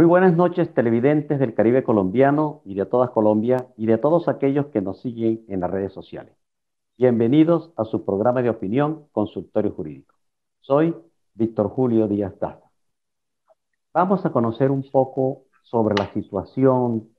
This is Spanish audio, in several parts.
Muy buenas noches, televidentes del Caribe colombiano y de toda Colombia y de todos aquellos que nos siguen en las redes sociales. Bienvenidos a su programa de opinión Consultorio Jurídico. Soy Víctor Julio Díaz Daza. Vamos a conocer un poco sobre la situación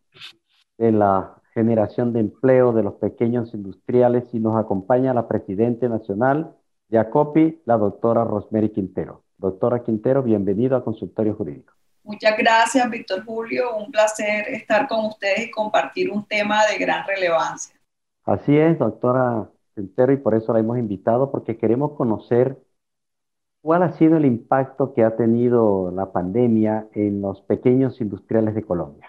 de la generación de empleo de los pequeños industriales y nos acompaña la Presidenta Nacional de ACOPI, la doctora Rosemary Quintero. Doctora Quintero, bienvenido a Consultorio Jurídico. Muchas gracias, Víctor Julio. Un placer estar con ustedes y compartir un tema de gran relevancia. Así es, doctora Quintero, y por eso la hemos invitado, porque queremos conocer cuál ha sido el impacto que ha tenido la pandemia en los pequeños industriales de Colombia.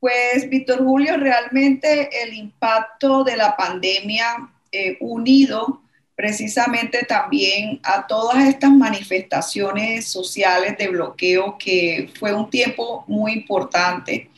Pues, Víctor Julio, realmente el impacto de la pandemia eh, unido precisamente también a todas estas manifestaciones sociales de bloqueo que fue un tiempo muy importante,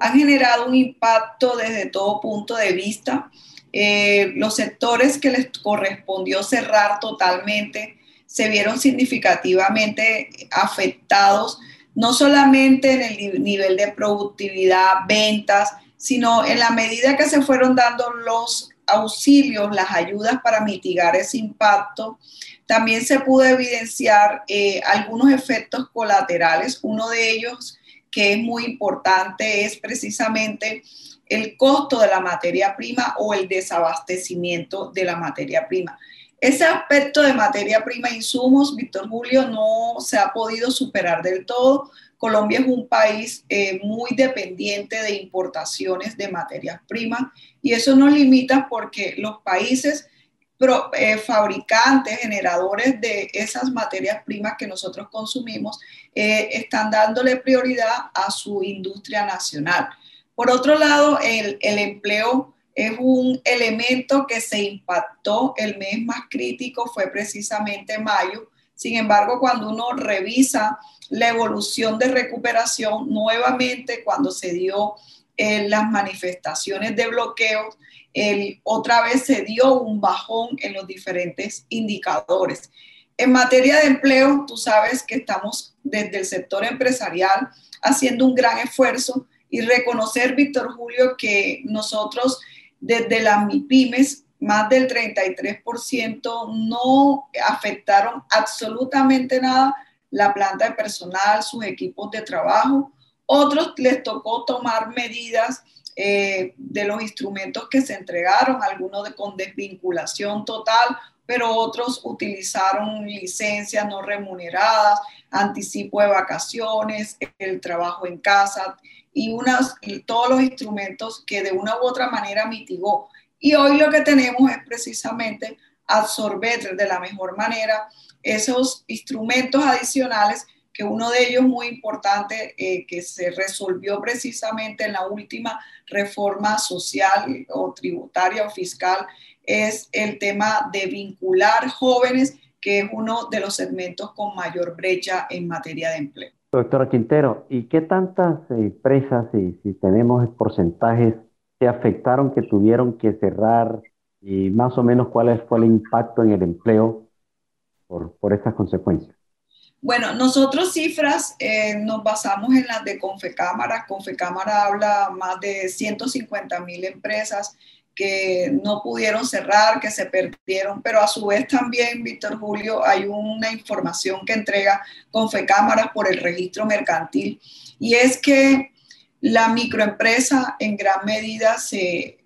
han generado un impacto desde todo punto de vista. Eh, los sectores que les correspondió cerrar totalmente se vieron significativamente afectados, no solamente en el nivel de productividad, ventas, sino en la medida que se fueron dando los auxilios, las ayudas para mitigar ese impacto. También se pudo evidenciar eh, algunos efectos colaterales. Uno de ellos que es muy importante es precisamente el costo de la materia prima o el desabastecimiento de la materia prima. Ese aspecto de materia prima e insumos, Víctor Julio, no se ha podido superar del todo. Colombia es un país eh, muy dependiente de importaciones de materias primas y eso nos limita porque los países eh, fabricantes, generadores de esas materias primas que nosotros consumimos, eh, están dándole prioridad a su industria nacional. Por otro lado, el, el empleo es un elemento que se impactó. El mes más crítico fue precisamente mayo. Sin embargo, cuando uno revisa la evolución de recuperación, nuevamente cuando se dio en las manifestaciones de bloqueo, otra vez se dio un bajón en los diferentes indicadores. En materia de empleo, tú sabes que estamos desde el sector empresarial haciendo un gran esfuerzo y reconocer, Víctor Julio, que nosotros desde las MIPIMES, más del 33% no afectaron absolutamente nada la planta de personal, sus equipos de trabajo. Otros les tocó tomar medidas eh, de los instrumentos que se entregaron, algunos de, con desvinculación total, pero otros utilizaron licencias no remuneradas, anticipo de vacaciones, el trabajo en casa y, unas, y todos los instrumentos que de una u otra manera mitigó. Y hoy lo que tenemos es precisamente absorber de la mejor manera esos instrumentos adicionales que uno de ellos muy importante eh, que se resolvió precisamente en la última reforma social o tributaria o fiscal es el tema de vincular jóvenes, que es uno de los segmentos con mayor brecha en materia de empleo. Doctora Quintero, ¿y qué tantas empresas, y si tenemos porcentajes, se afectaron que tuvieron que cerrar y más o menos cuál fue el impacto en el empleo por, por estas consecuencias? Bueno, nosotros cifras eh, nos basamos en las de Confecámara. Confecámara habla más de 150 mil empresas que no pudieron cerrar, que se perdieron, pero a su vez también, Víctor Julio, hay una información que entrega Confecámara por el registro mercantil y es que la microempresa en gran medida se,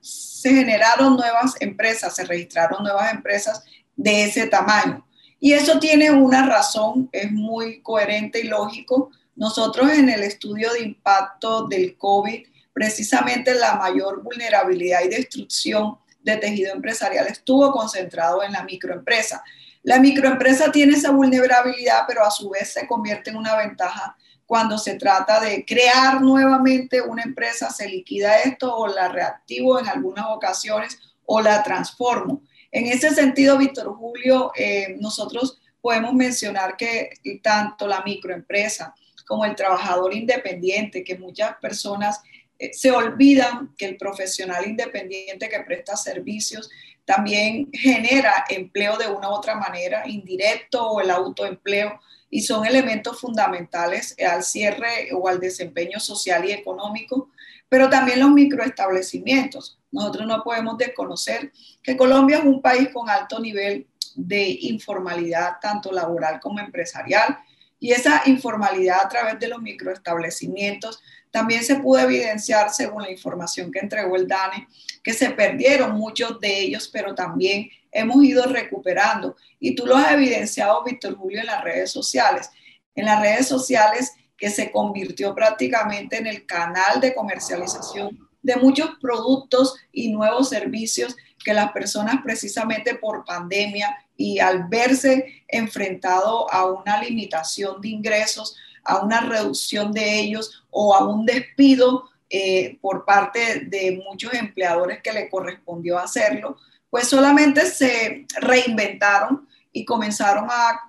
se generaron nuevas empresas, se registraron nuevas empresas de ese tamaño. Y eso tiene una razón, es muy coherente y lógico. Nosotros en el estudio de impacto del COVID, precisamente la mayor vulnerabilidad y destrucción de tejido empresarial estuvo concentrado en la microempresa. La microempresa tiene esa vulnerabilidad, pero a su vez se convierte en una ventaja cuando se trata de crear nuevamente una empresa, se liquida esto o la reactivo en algunas ocasiones o la transformo. En ese sentido, Víctor Julio, eh, nosotros podemos mencionar que tanto la microempresa como el trabajador independiente, que muchas personas eh, se olvidan que el profesional independiente que presta servicios también genera empleo de una u otra manera, indirecto o el autoempleo, y son elementos fundamentales al cierre o al desempeño social y económico, pero también los microestablecimientos. Nosotros no podemos desconocer que Colombia es un país con alto nivel de informalidad, tanto laboral como empresarial, y esa informalidad a través de los microestablecimientos también se pudo evidenciar, según la información que entregó el DANE, que se perdieron muchos de ellos, pero también hemos ido recuperando. Y tú lo has evidenciado, Víctor Julio, en las redes sociales. En las redes sociales que se convirtió prácticamente en el canal de comercialización de muchos productos y nuevos servicios que las personas precisamente por pandemia y al verse enfrentado a una limitación de ingresos, a una reducción de ellos o a un despido eh, por parte de muchos empleadores que le correspondió hacerlo, pues solamente se reinventaron y comenzaron a,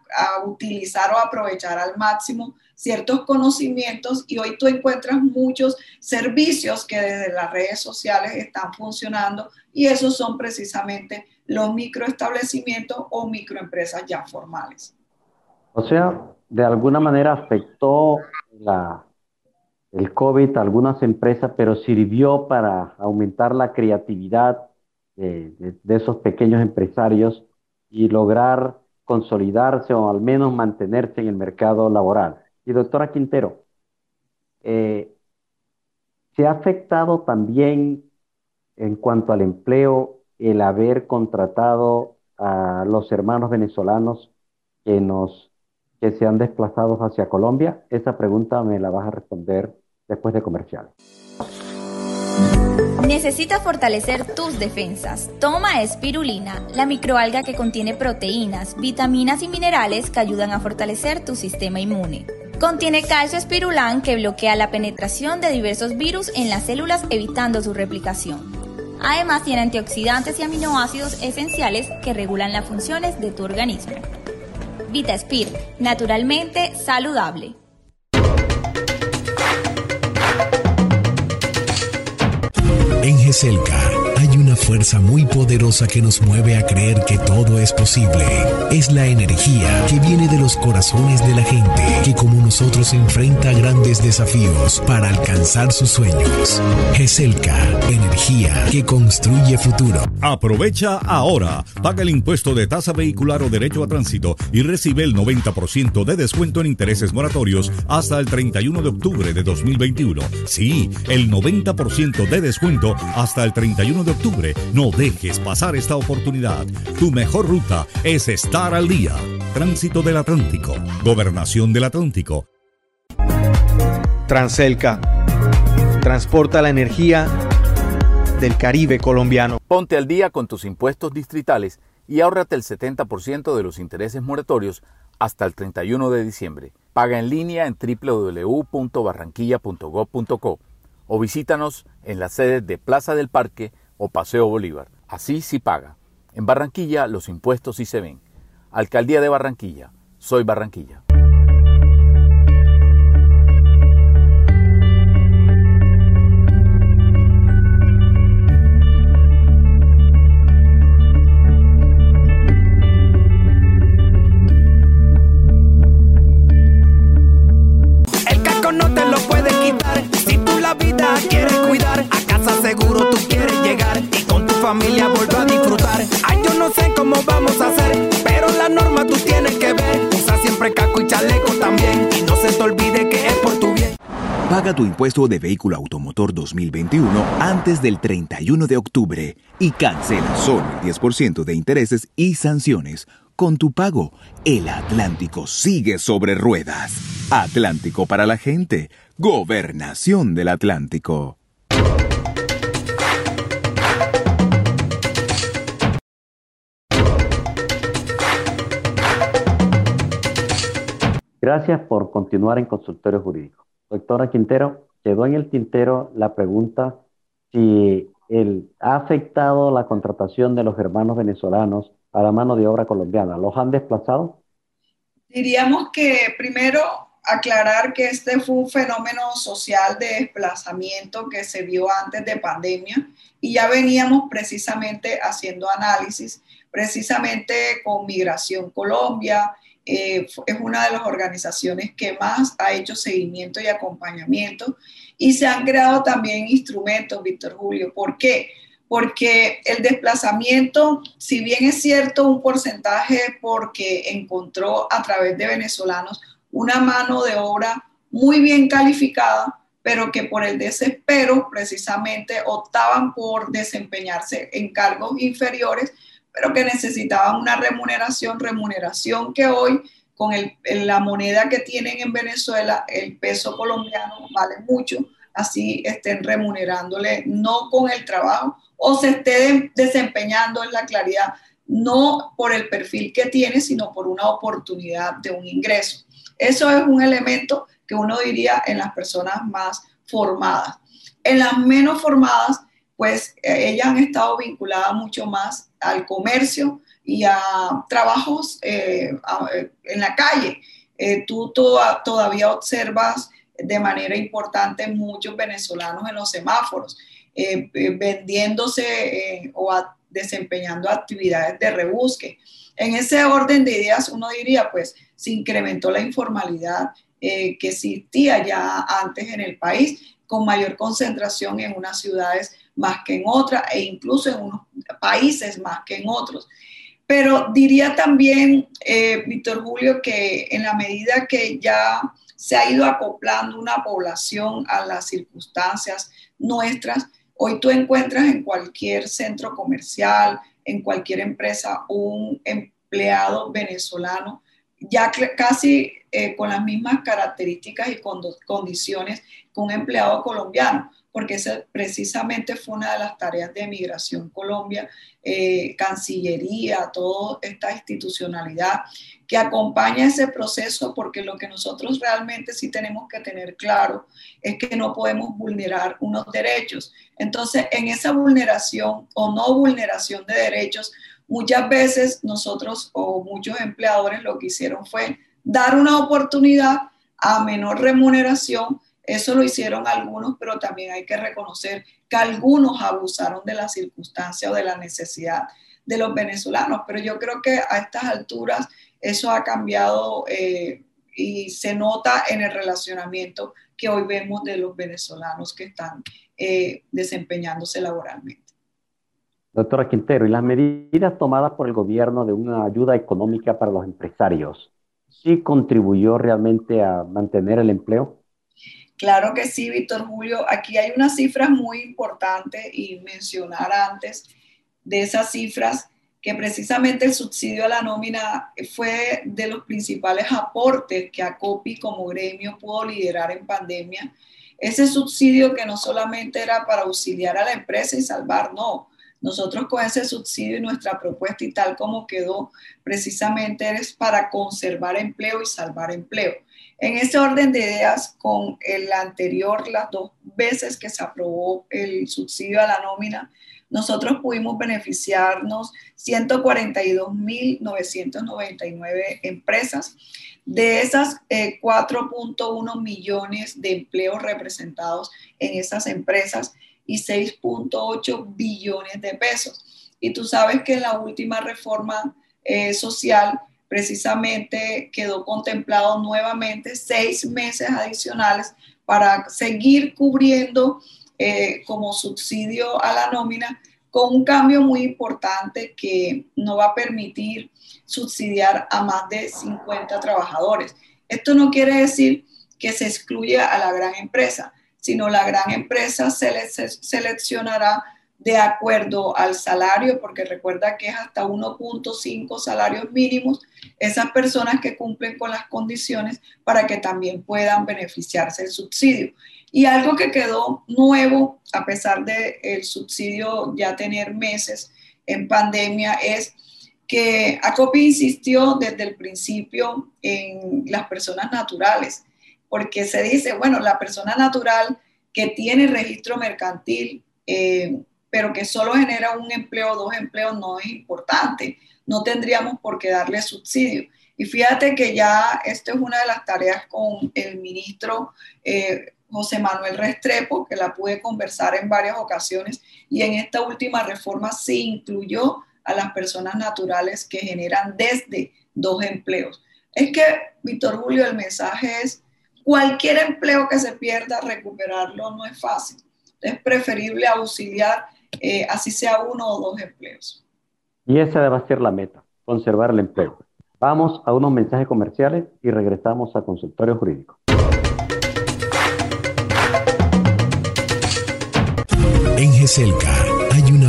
utilizar o aprovechar al máximo ciertos conocimientos y hoy tú encuentras muchos servicios que desde las redes sociales están funcionando y esos son precisamente los microestablecimientos o microempresas ya formales. O sea, de alguna manera afectó el COVID a algunas empresas, pero sirvió para aumentar la creatividad de, esos pequeños empresarios y lograr consolidarse o al menos mantenerse en el mercado laboral. Y doctora Quintero, eh, ¿se ha afectado también en cuanto al empleo el haber contratado a los hermanos venezolanos que nos que se han desplazado hacia Colombia? Esa pregunta me la vas a responder después de comercial. Necesitas fortalecer tus defensas. Toma espirulina, la microalga que contiene proteínas, vitaminas y minerales que ayudan a fortalecer tu sistema inmune. Contiene calcio espirulán que bloquea la penetración de diversos virus en las células evitando su replicación. Además tiene antioxidantes y aminoácidos esenciales que regulan las funciones de tu organismo. VitaSpir, naturalmente saludable. En GESELCA hay una fuerza muy poderosa que nos mueve a creer que todo es posible. Es la energía que viene de los corazones de la gente que como nosotros enfrenta grandes desafíos para alcanzar sus sueños. GESELCA, energía que construye futuro. Aprovecha ahora. Paga el impuesto de tasa vehicular o derecho a tránsito y recibe el 90% de descuento en intereses moratorios hasta el 31 de octubre de 2021. Sí, el 90% de descuento hasta el 31 de octubre. No dejes pasar esta oportunidad. Tu mejor ruta es estar al día. Tránsito del Atlántico. Gobernación del Atlántico. Transelca. Transporta la energía del Caribe colombiano. Ponte al día con tus impuestos distritales y ahórrate el 70% de los intereses moratorios hasta el 31 de diciembre. Paga en línea en www.barranquilla.gov.co o visítanos en las sedes de Plaza del Parque o Paseo Bolívar. Así sí paga. En Barranquilla los impuestos sí se ven. Alcaldía de Barranquilla. Soy Barranquilla. Paga tu impuesto de vehículo automotor 2021 antes del 31 de octubre y cancela solo el 10% de intereses y sanciones. Con tu pago, el Atlántico sigue sobre ruedas. Atlántico para la gente. Gobernación del Atlántico. Gracias por continuar en consultorio jurídico. Doctora Quintero, quedó en el tintero la pregunta si el, ha afectado la contratación de los hermanos venezolanos a la mano de obra colombiana. ¿Los han desplazado? Diríamos que primero aclarar que este fue un fenómeno social de desplazamiento que se vio antes de pandemia y ya veníamos precisamente haciendo análisis, precisamente con Migración Colombia, eh, es una de las organizaciones que más ha hecho seguimiento y acompañamiento y se han creado también instrumentos, Víctor Julio. ¿Por qué? Porque el desplazamiento, si bien es cierto un porcentaje porque encontró a través de venezolanos una mano de obra muy bien calificada, pero que por el desespero precisamente optaban por desempeñarse en cargos inferiores, pero que necesitaban una remuneración, remuneración que hoy con la moneda que tienen en Venezuela, el peso colombiano vale mucho, así estén remunerándole no con el trabajo o se esté desempeñando en la claridad, no por el perfil que tiene, sino por una oportunidad de un ingreso. Eso es un elemento que uno diría en las personas más formadas. En las menos formadas, pues eh, ellas han estado vinculadas mucho más al comercio y a trabajos eh, eh, en la calle. tú todavía observas de manera importante muchos venezolanos en los semáforos, vendiéndose o desempeñando actividades de rebusque. En ese orden de ideas, uno diría, pues, se incrementó la informalidad eh, que existía ya antes en el país, con mayor concentración en unas ciudades más que en otras e incluso en unos países más que en otros. Pero diría también, eh, Víctor Julio, que en la medida que ya se ha ido acoplando una población a las circunstancias nuestras, hoy tú encuentras en cualquier centro comercial, en cualquier empresa, un empleado venezolano ya casi eh, con las mismas características y condiciones que un empleado colombiano, porque esa precisamente fue una de las tareas de Migración Colombia, eh, Cancillería, toda esta institucionalidad que acompaña ese proceso, porque lo que nosotros realmente sí tenemos que tener claro es que no podemos vulnerar unos derechos. Entonces, en esa vulneración o no vulneración de derechos, Muchas veces nosotros o muchos empleadores lo que hicieron fue dar una oportunidad a menor remuneración. Eso lo hicieron algunos, pero también hay que reconocer que algunos abusaron de la circunstancia o de la necesidad de los venezolanos. Pero yo creo que a estas alturas eso ha cambiado eh, y se nota en el relacionamiento que hoy vemos de los venezolanos que están eh, desempeñándose laboralmente. Doctora Quintero, ¿y las medidas tomadas por el gobierno de una ayuda económica para los empresarios, sí contribuyó realmente a mantener el empleo? Claro que sí, Víctor Julio. Aquí hay unas cifras muy importantes y mencionar antes de esas cifras que precisamente el subsidio a la nómina fue de los principales aportes que ACOPI como gremio pudo liderar en pandemia. Ese subsidio que no solamente era para auxiliar a la empresa y salvar, no, nosotros con ese subsidio y nuestra propuesta y tal como quedó, precisamente es para conservar empleo y salvar empleo. En ese orden de ideas, con el anterior, las dos veces que se aprobó el subsidio a la nómina, nosotros pudimos beneficiarnos 142.999 empresas. De esas 4.1 eh, millones de empleos representados en esas empresas, y 6.8 billones de pesos. Y tú sabes que la última reforma eh, social precisamente quedó contemplado nuevamente seis meses adicionales para seguir cubriendo eh, como subsidio a la nómina con un cambio muy importante que no va a permitir subsidiar a más de 50 trabajadores. Esto no quiere decir que se excluya a la gran empresa, sino la gran empresa se seleccionará de acuerdo al salario, porque recuerda que es hasta 1.5 salarios mínimos, esas personas que cumplen con las condiciones para que también puedan beneficiarse del subsidio. Y algo que quedó nuevo, a pesar del el subsidio ya tener meses en pandemia, es que ACOPI insistió desde el principio en las personas naturales porque se dice, bueno, la persona natural que tiene registro mercantil, eh, pero que solo genera un empleo o dos empleos no es importante. No tendríamos por qué darle subsidio. Y fíjate que ya esto es una de las tareas con el ministro eh, José Manuel Restrepo, que la pude conversar en varias ocasiones, y en esta última reforma se incluyó a las personas naturales que generan desde dos empleos. Es que, Víctor Julio, el mensaje es, cualquier empleo que se pierda, recuperarlo no es fácil. Es preferible auxiliar, eh, así sea uno o dos empleos. Y esa debe ser la meta, conservar el empleo. Vamos a unos mensajes comerciales y regresamos a consultorio jurídico. En GESELCA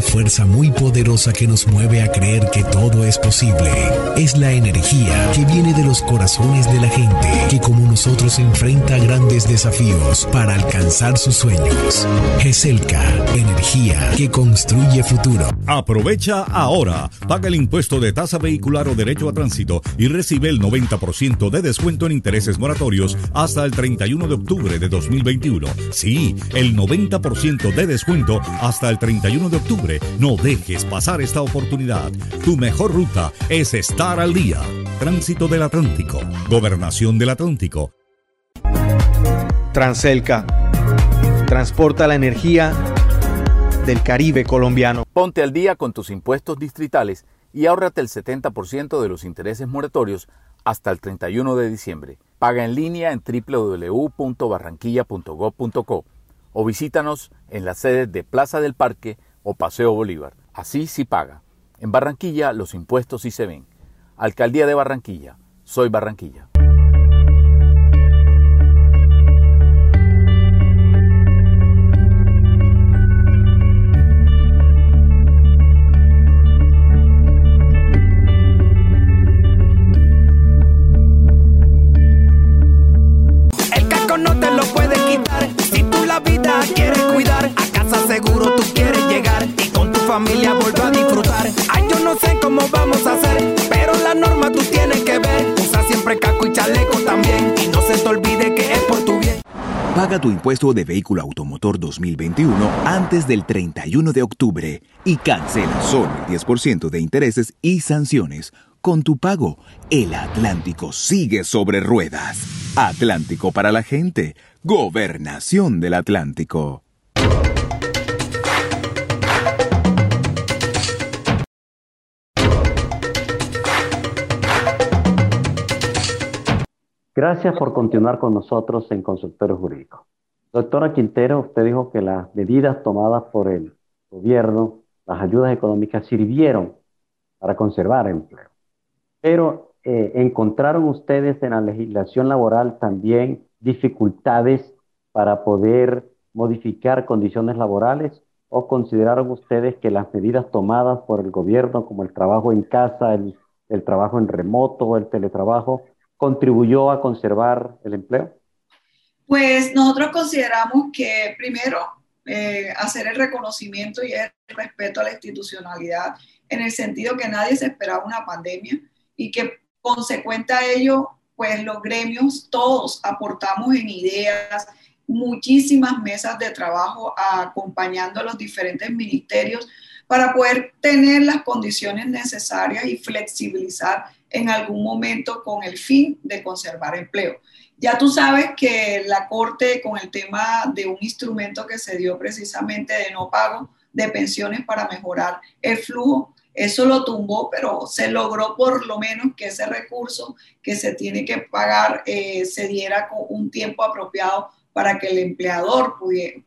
fuerza muy poderosa que nos mueve a creer que todo es posible. Es la energía que viene de los corazones de la gente, que como nosotros enfrenta grandes desafíos para alcanzar sus sueños. GESELCA, energía que construye futuro. Aprovecha ahora. Paga el impuesto de tasa vehicular o derecho a tránsito y recibe el 90% de descuento en intereses moratorios hasta el 31 de octubre de 2021. Sí, el 90% de descuento hasta el 31 de octubre. No dejes pasar esta oportunidad. Tu mejor ruta es estar al día. Tránsito del Atlántico. Gobernación del Atlántico. Transelca. Transporta la energía del Caribe colombiano. Ponte al día con tus impuestos distritales y ahórrate el 70% de los intereses moratorios hasta el 31 de diciembre. Paga en línea en www.barranquilla.gov.co o visítanos en las sedes de Plaza del Parque o Paseo Bolívar. Así sí paga. En Barranquilla los impuestos sí se ven. Alcaldía de Barranquilla. Soy Barranquilla. Familia volver a disfrutar. Ay, yo no sé cómo vamos a hacer, pero la norma tú tienes que ver. Usa siempre casco y chaleco también y no se te olvide que es por tu bien. Paga tu impuesto de vehículo automotor 2021 antes del 31 de octubre y cancela solo el 10% de intereses y sanciones. Con tu pago, el Atlántico sigue sobre ruedas. Atlántico para la gente. Gobernación del Atlántico. Gracias por continuar con nosotros en Consultorio Jurídico. Doctora Quintero, usted dijo que las medidas tomadas por el gobierno, las ayudas económicas, sirvieron para conservar empleo. Pero eh, ¿encontraron ustedes en la legislación laboral también dificultades para poder modificar condiciones laborales? ¿O consideraron ustedes que las medidas tomadas por el gobierno, como el trabajo en casa, el, el trabajo en remoto, el teletrabajo, contribuyó a conservar el empleo? Pues nosotros consideramos que primero eh, hacer el reconocimiento y el respeto a la institucionalidad en el sentido que nadie se esperaba una pandemia y que consecuente a ello, pues los gremios todos aportamos en ideas, muchísimas mesas de trabajo acompañando a los diferentes ministerios para poder tener las condiciones necesarias y flexibilizar en algún momento con el fin de conservar empleo. Ya tú sabes que la Corte con el tema de un instrumento que se dio precisamente de no pago de pensiones para mejorar el flujo, eso lo tumbó, pero se logró por lo menos que ese recurso que se tiene que pagar eh, se diera con un tiempo apropiado para que el empleador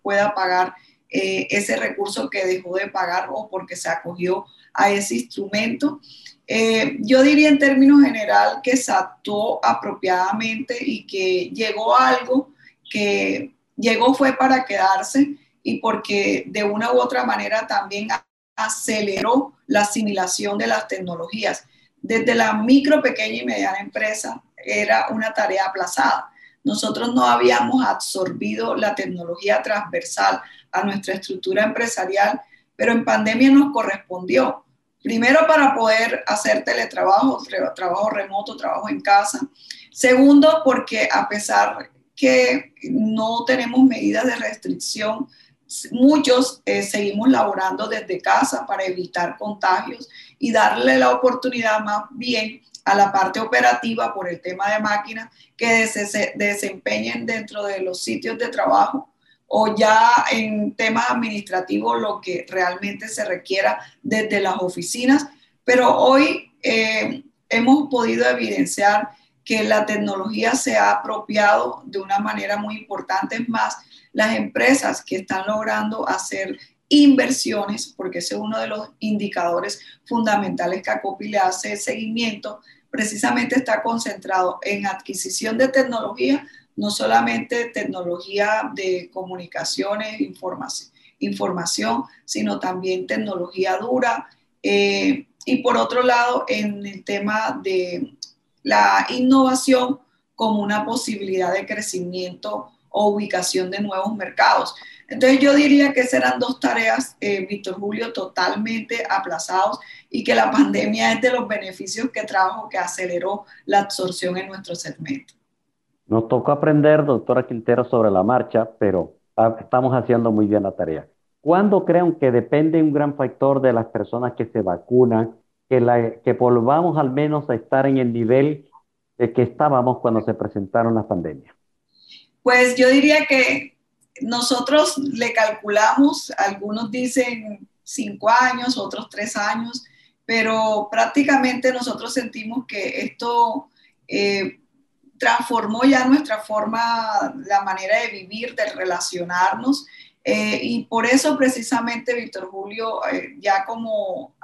pueda pagar eh, ese recurso que dejó de pagar o porque se acogió a ese instrumento. Eh, yo diría en términos general que se actuó apropiadamente y que llegó algo que llegó fue para quedarse y porque de una u otra manera también aceleró la asimilación de las tecnologías. Desde la micro, pequeña y mediana empresa era una tarea aplazada. Nosotros no habíamos absorbido la tecnología transversal a nuestra estructura empresarial, pero en pandemia nos correspondió. Primero para poder hacer teletrabajo, trabajo remoto, trabajo en casa. Segundo, porque a pesar que no tenemos medidas de restricción, muchos eh, seguimos laborando desde casa para evitar contagios y darle la oportunidad más bien a la parte operativa por el tema de máquinas que se desempeñen dentro de los sitios de trabajo o ya en temas administrativos lo que realmente se requiera desde las oficinas. Pero hoy eh, hemos podido evidenciar que la tecnología se ha apropiado de una manera muy importante. Es más, las empresas que están logrando hacer inversiones, porque ese es uno de los indicadores fundamentales que ACOPI le hace seguimiento, precisamente está concentrado en adquisición de tecnología, no solamente tecnología de comunicaciones, información, información sino también tecnología dura. Eh, y por otro lado, en el tema de la innovación como una posibilidad de crecimiento o ubicación de nuevos mercados. Entonces yo diría que serán dos tareas, eh, Víctor Julio, totalmente aplazados y que la pandemia es de los beneficios que trajo, que aceleró la absorción en nuestro segmento. Nos tocó aprender, doctora Quintero, sobre la marcha, pero ah, estamos haciendo muy bien la tarea. ¿Cuándo creen que depende un gran factor de las personas que se vacunan, que, volvamos al menos a estar en el nivel de que estábamos cuando se presentaron las pandemias? Pues yo diría que nosotros le calculamos, algunos dicen cinco años, otros tres años, pero prácticamente nosotros sentimos que esto eh, transformó ya nuestra forma, la manera de vivir, de relacionarnos. Eh, y por eso precisamente, Víctor Julio, eh, ya como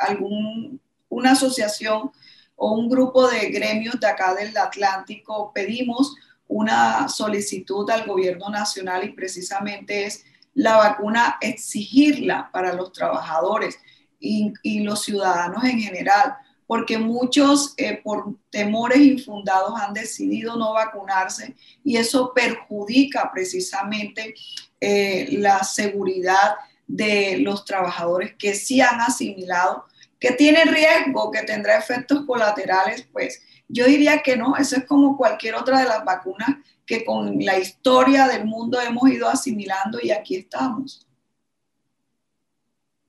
algún, una asociación o un grupo de gremios de acá del Atlántico pedimos una solicitud al gobierno nacional y precisamente es la vacuna exigirla para los trabajadores y, los ciudadanos en general, porque muchos eh, por temores infundados han decidido no vacunarse y eso perjudica precisamente eh, la seguridad de los trabajadores que sí han asimilado, que tiene riesgo, que tendrá efectos colaterales, pues yo diría que no, eso es como cualquier otra de las vacunas que con la historia del mundo hemos ido asimilando y aquí estamos.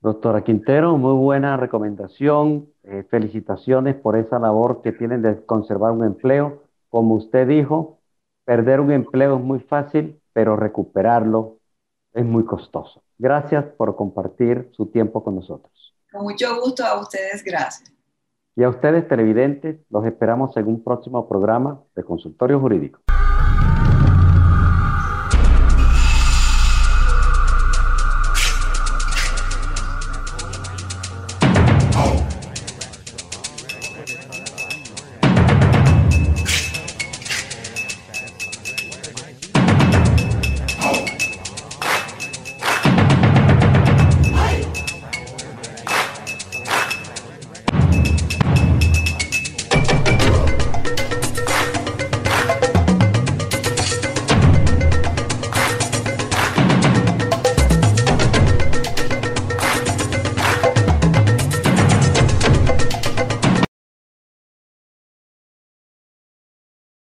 Doctora Quintero, muy buena recomendación. Eh, felicitaciones por esa labor que tienen de conservar un empleo. Como usted dijo, perder un empleo es muy fácil, pero recuperarlo es muy costoso. Gracias por compartir su tiempo con nosotros. Con mucho gusto a ustedes, gracias. Y a ustedes televidentes, los esperamos en un próximo programa de Consultorio Jurídico.